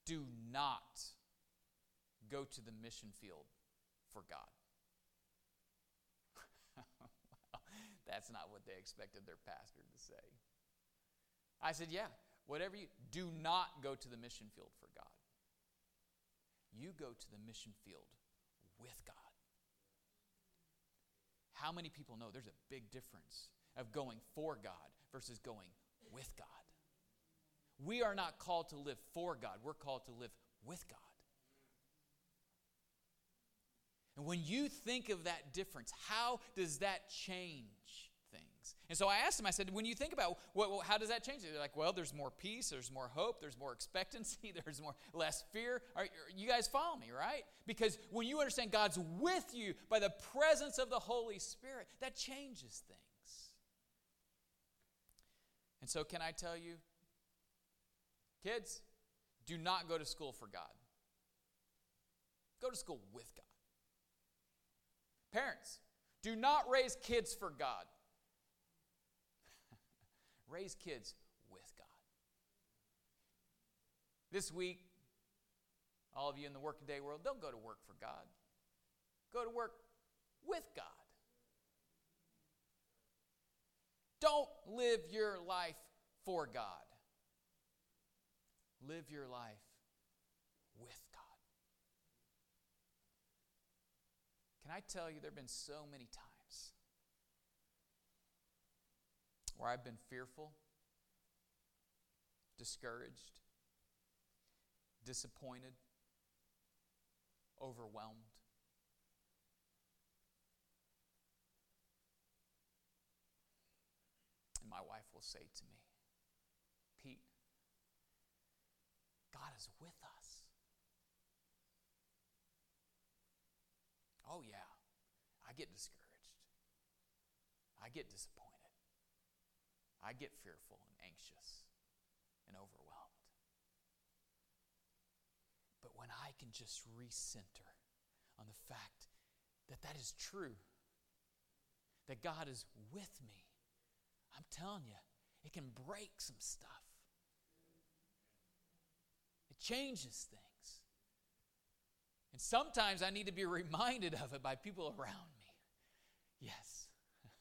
do not go to the mission field for God. well, that's not what they expected their pastor to say. I said, Yeah, whatever you do not go to the mission field for God. You go to the mission field with God. How many people know there's a big difference of going for God versus going with God? We are not called to live for God, we're called to live with God. And when you think of that difference, how does that change things? And so I asked him, I said, when you think about what, how does that change? It? They're like, well, there's more peace, there's more hope, there's more expectancy, there's more less fear. You guys follow me, right? Because when you understand God's with you by the presence of the Holy Spirit, that changes things. And so, can I tell you, kids, do not go to school for God. Go to school with God. Parents, do not raise kids for God. raise kids with God. This week, all of you in the workaday world, don't go to work for God. Go to work with God. Don't live your life for God. Live your life with Can I tell you, there have been so many times where I've been fearful, discouraged, disappointed, overwhelmed. And my wife will say to me, Pete, God is with us. Oh, yeah, I get discouraged. I get disappointed. I get fearful and anxious and overwhelmed. But when I can just recenter on the fact that that is true, that God is with me, I'm telling you, it can break some stuff. It changes things. And sometimes I need to be reminded of it by people around me. Yes.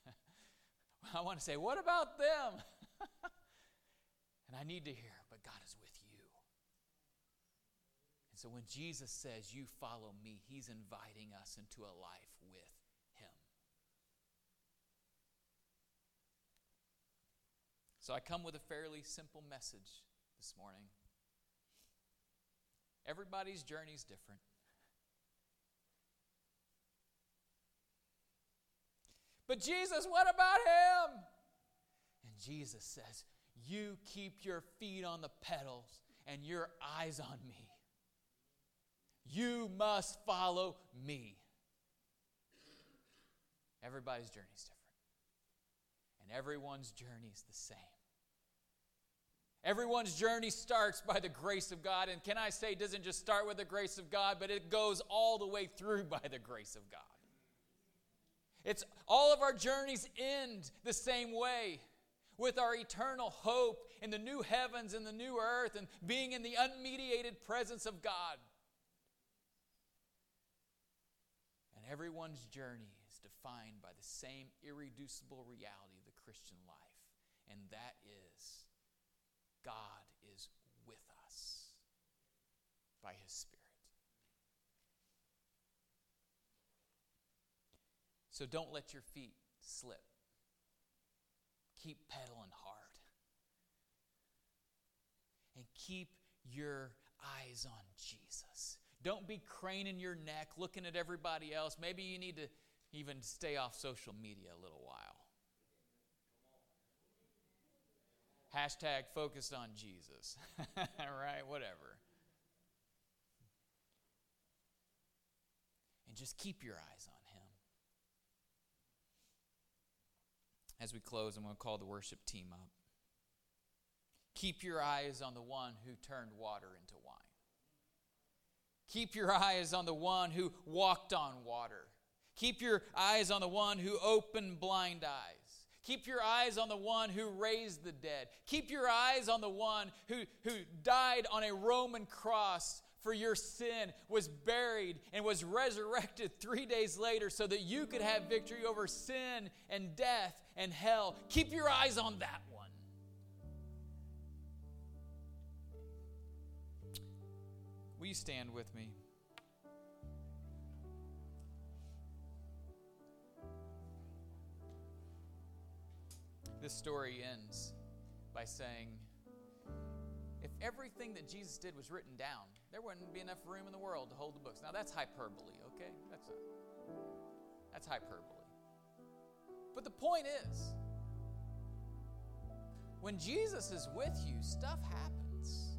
I want to say, what about them? and I need to hear, but God is with you. And so when Jesus says, You follow me, he's inviting us into a life with him. So I come with a fairly simple message this morning. Everybody's journey is different. But Jesus, what about him? And Jesus says, You keep your feet on the pedals and your eyes on me. You must follow me. Everybody's journey is different, and everyone's journey is the same. Everyone's journey starts by the grace of God. And can I say, it doesn't just start with the grace of God, but it goes all the way through by the grace of God. It's all of our journeys end the same way with our eternal hope in the new heavens and the new earth and being in the unmediated presence of God. And everyone's journey is defined by the same irreducible reality of the Christian life, and that is God is with us by His Spirit. So don't let your feet slip. Keep pedaling hard. And keep your eyes on Jesus. Don't be craning your neck looking at everybody else. Maybe you need to even stay off social media a little while. Hashtag focused on Jesus. right? Whatever. And just keep your eyes on as we close, I'm going to call the worship team up. Keep your eyes on the one who turned water into wine. Keep your eyes on the one who walked on water. Keep your eyes on the one who opened blind eyes. Keep your eyes on the one who raised the dead. Keep your eyes on the one who, who died on a Roman cross for your sin, was buried, and was resurrected three days later so that you could have victory over sin and death and hell. Keep your eyes on that one. Will you stand with me? This story ends by saying, if everything that Jesus did was written down, there wouldn't be enough room in the world to hold the books. Now that's hyperbole, okay? That's that's hyperbole. But the point is, when Jesus is with you, stuff happens.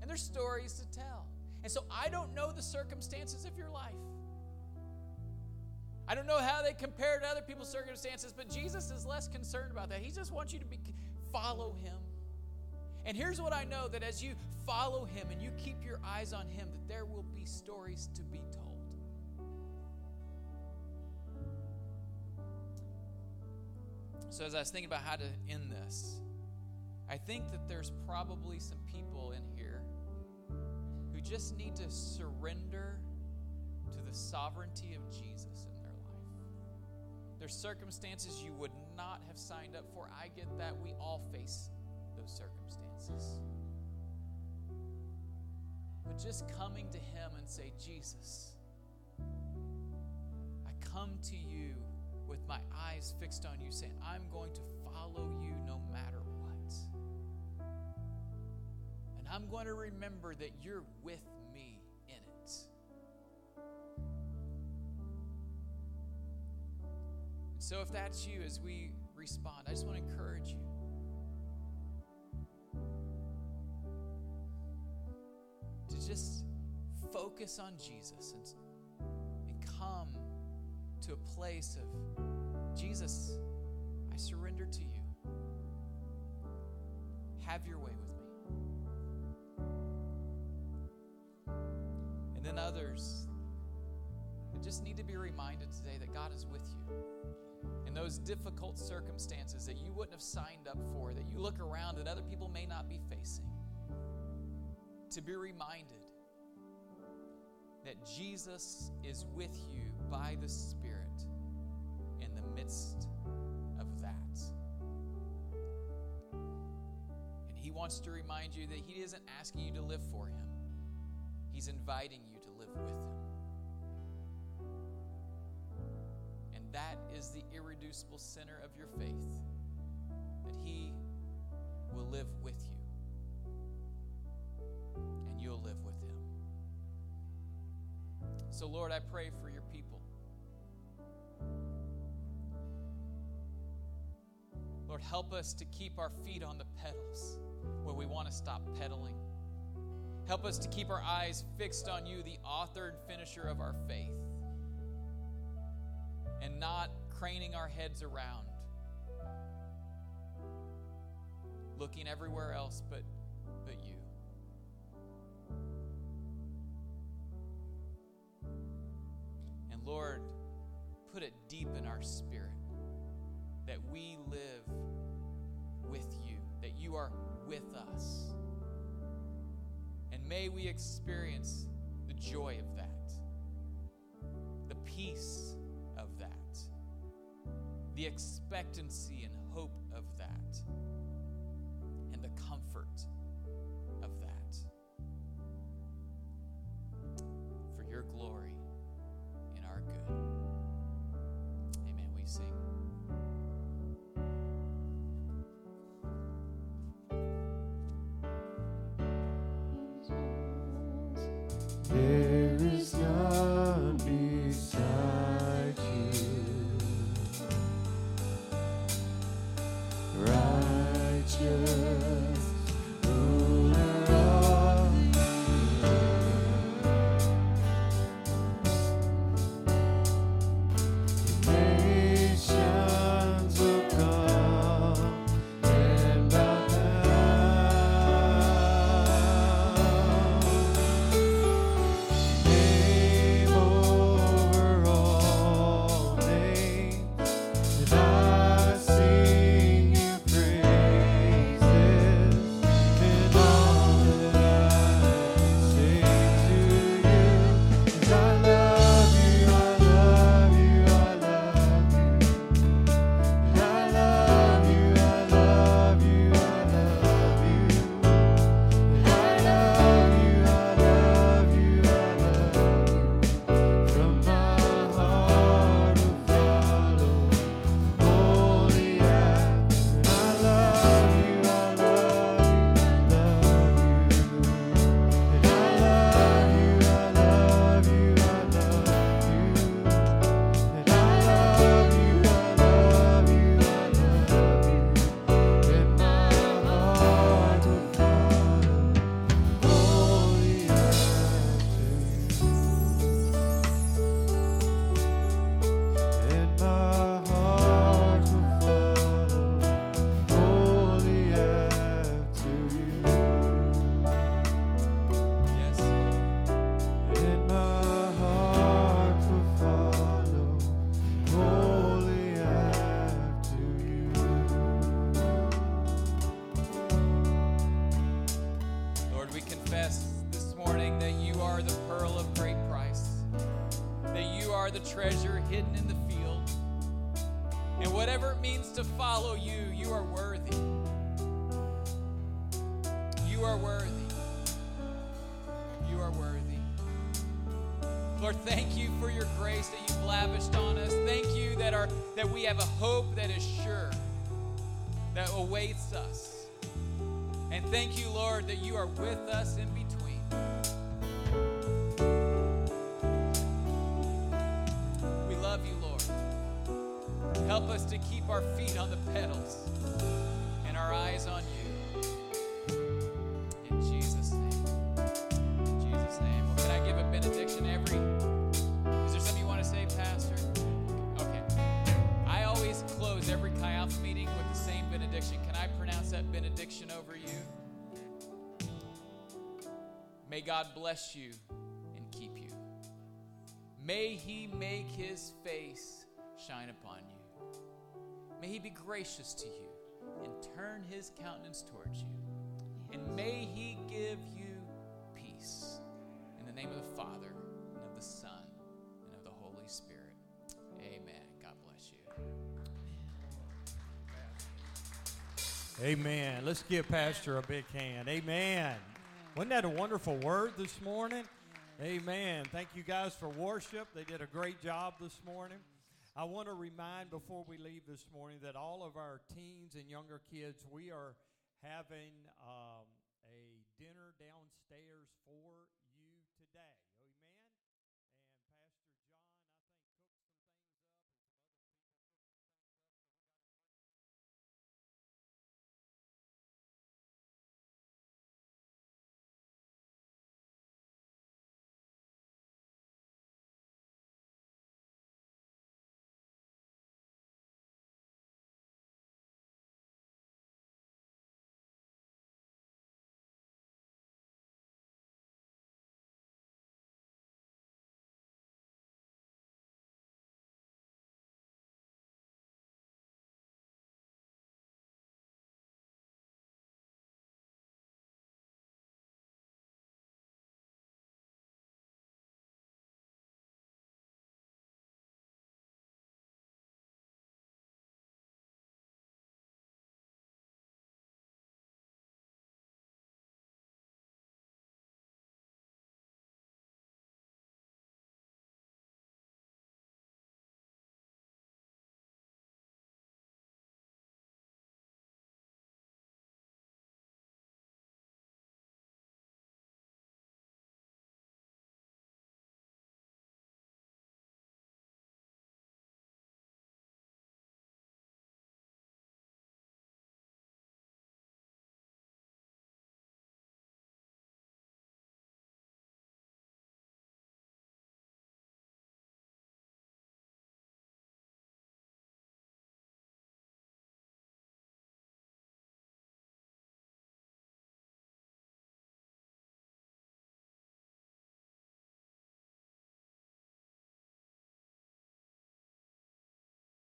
And there's stories to tell. And so I don't know the circumstances of your life. I don't know how they compare to other people's circumstances, but Jesus is less concerned about that. He just wants you to be follow him. And here's what I know that as you follow him and you keep your eyes on him, that there will be stories to be told. So as I was thinking about how to end this, I think that there's probably some people in here who just need to surrender to the sovereignty of Jesus in their life. There's circumstances you would not have signed up for. I get that. We all face those circumstances. But just coming to Him and say, Jesus, I come to you with my eyes fixed on you, saying, I'm going to follow you no matter what. And I'm going to remember that you're with me in it. So if that's you, as we respond, I just want to encourage you. Just focus on Jesus and, and come to a place of Jesus, I surrender to you. Have your way with me. And then others that just need to be reminded today that God is with you. In those difficult circumstances that you wouldn't have signed up for, that you look around and other people may not be facing, to be reminded that Jesus is with you by the Spirit in the midst of that. And He wants to remind you that He isn't asking you to live for Him, He's inviting you to live with Him. And that is the irreducible center of your faith that He will live with you you'll live with Him. So, Lord, I pray for your people. Lord, help us to keep our feet on the pedals where we want to stop pedaling. Help us to keep our eyes fixed on you, the author and finisher of our faith, and not craning our heads around, looking everywhere else but, but you. Lord, put it deep in our spirit that we live with you, that you are with us. And may we experience the joy of that, the peace of that, the expectancy and hope of that, and the comfort our feet on the pedals and our eyes on you. In Jesus' name. In Jesus' name. Well, can I give a benediction every? Is there something you want to say, Pastor? Okay. I always close every Chi Alpha meeting with the same benediction. Can I pronounce that benediction over you? May God bless you and keep you. May He make His face shine upon you. May He be gracious to you and turn His countenance towards you. And may He give you peace. In the name of the Father, and of the Son, and of the Holy Spirit. Amen. God bless you. Amen. Let's give Pastor a big hand. Amen. Wasn't that a wonderful word this morning? Amen. Thank you guys for worship. They did a great job this morning. I want to remind before we leave this morning that all of our teens and younger kids, we are having um, a dinner downstairs for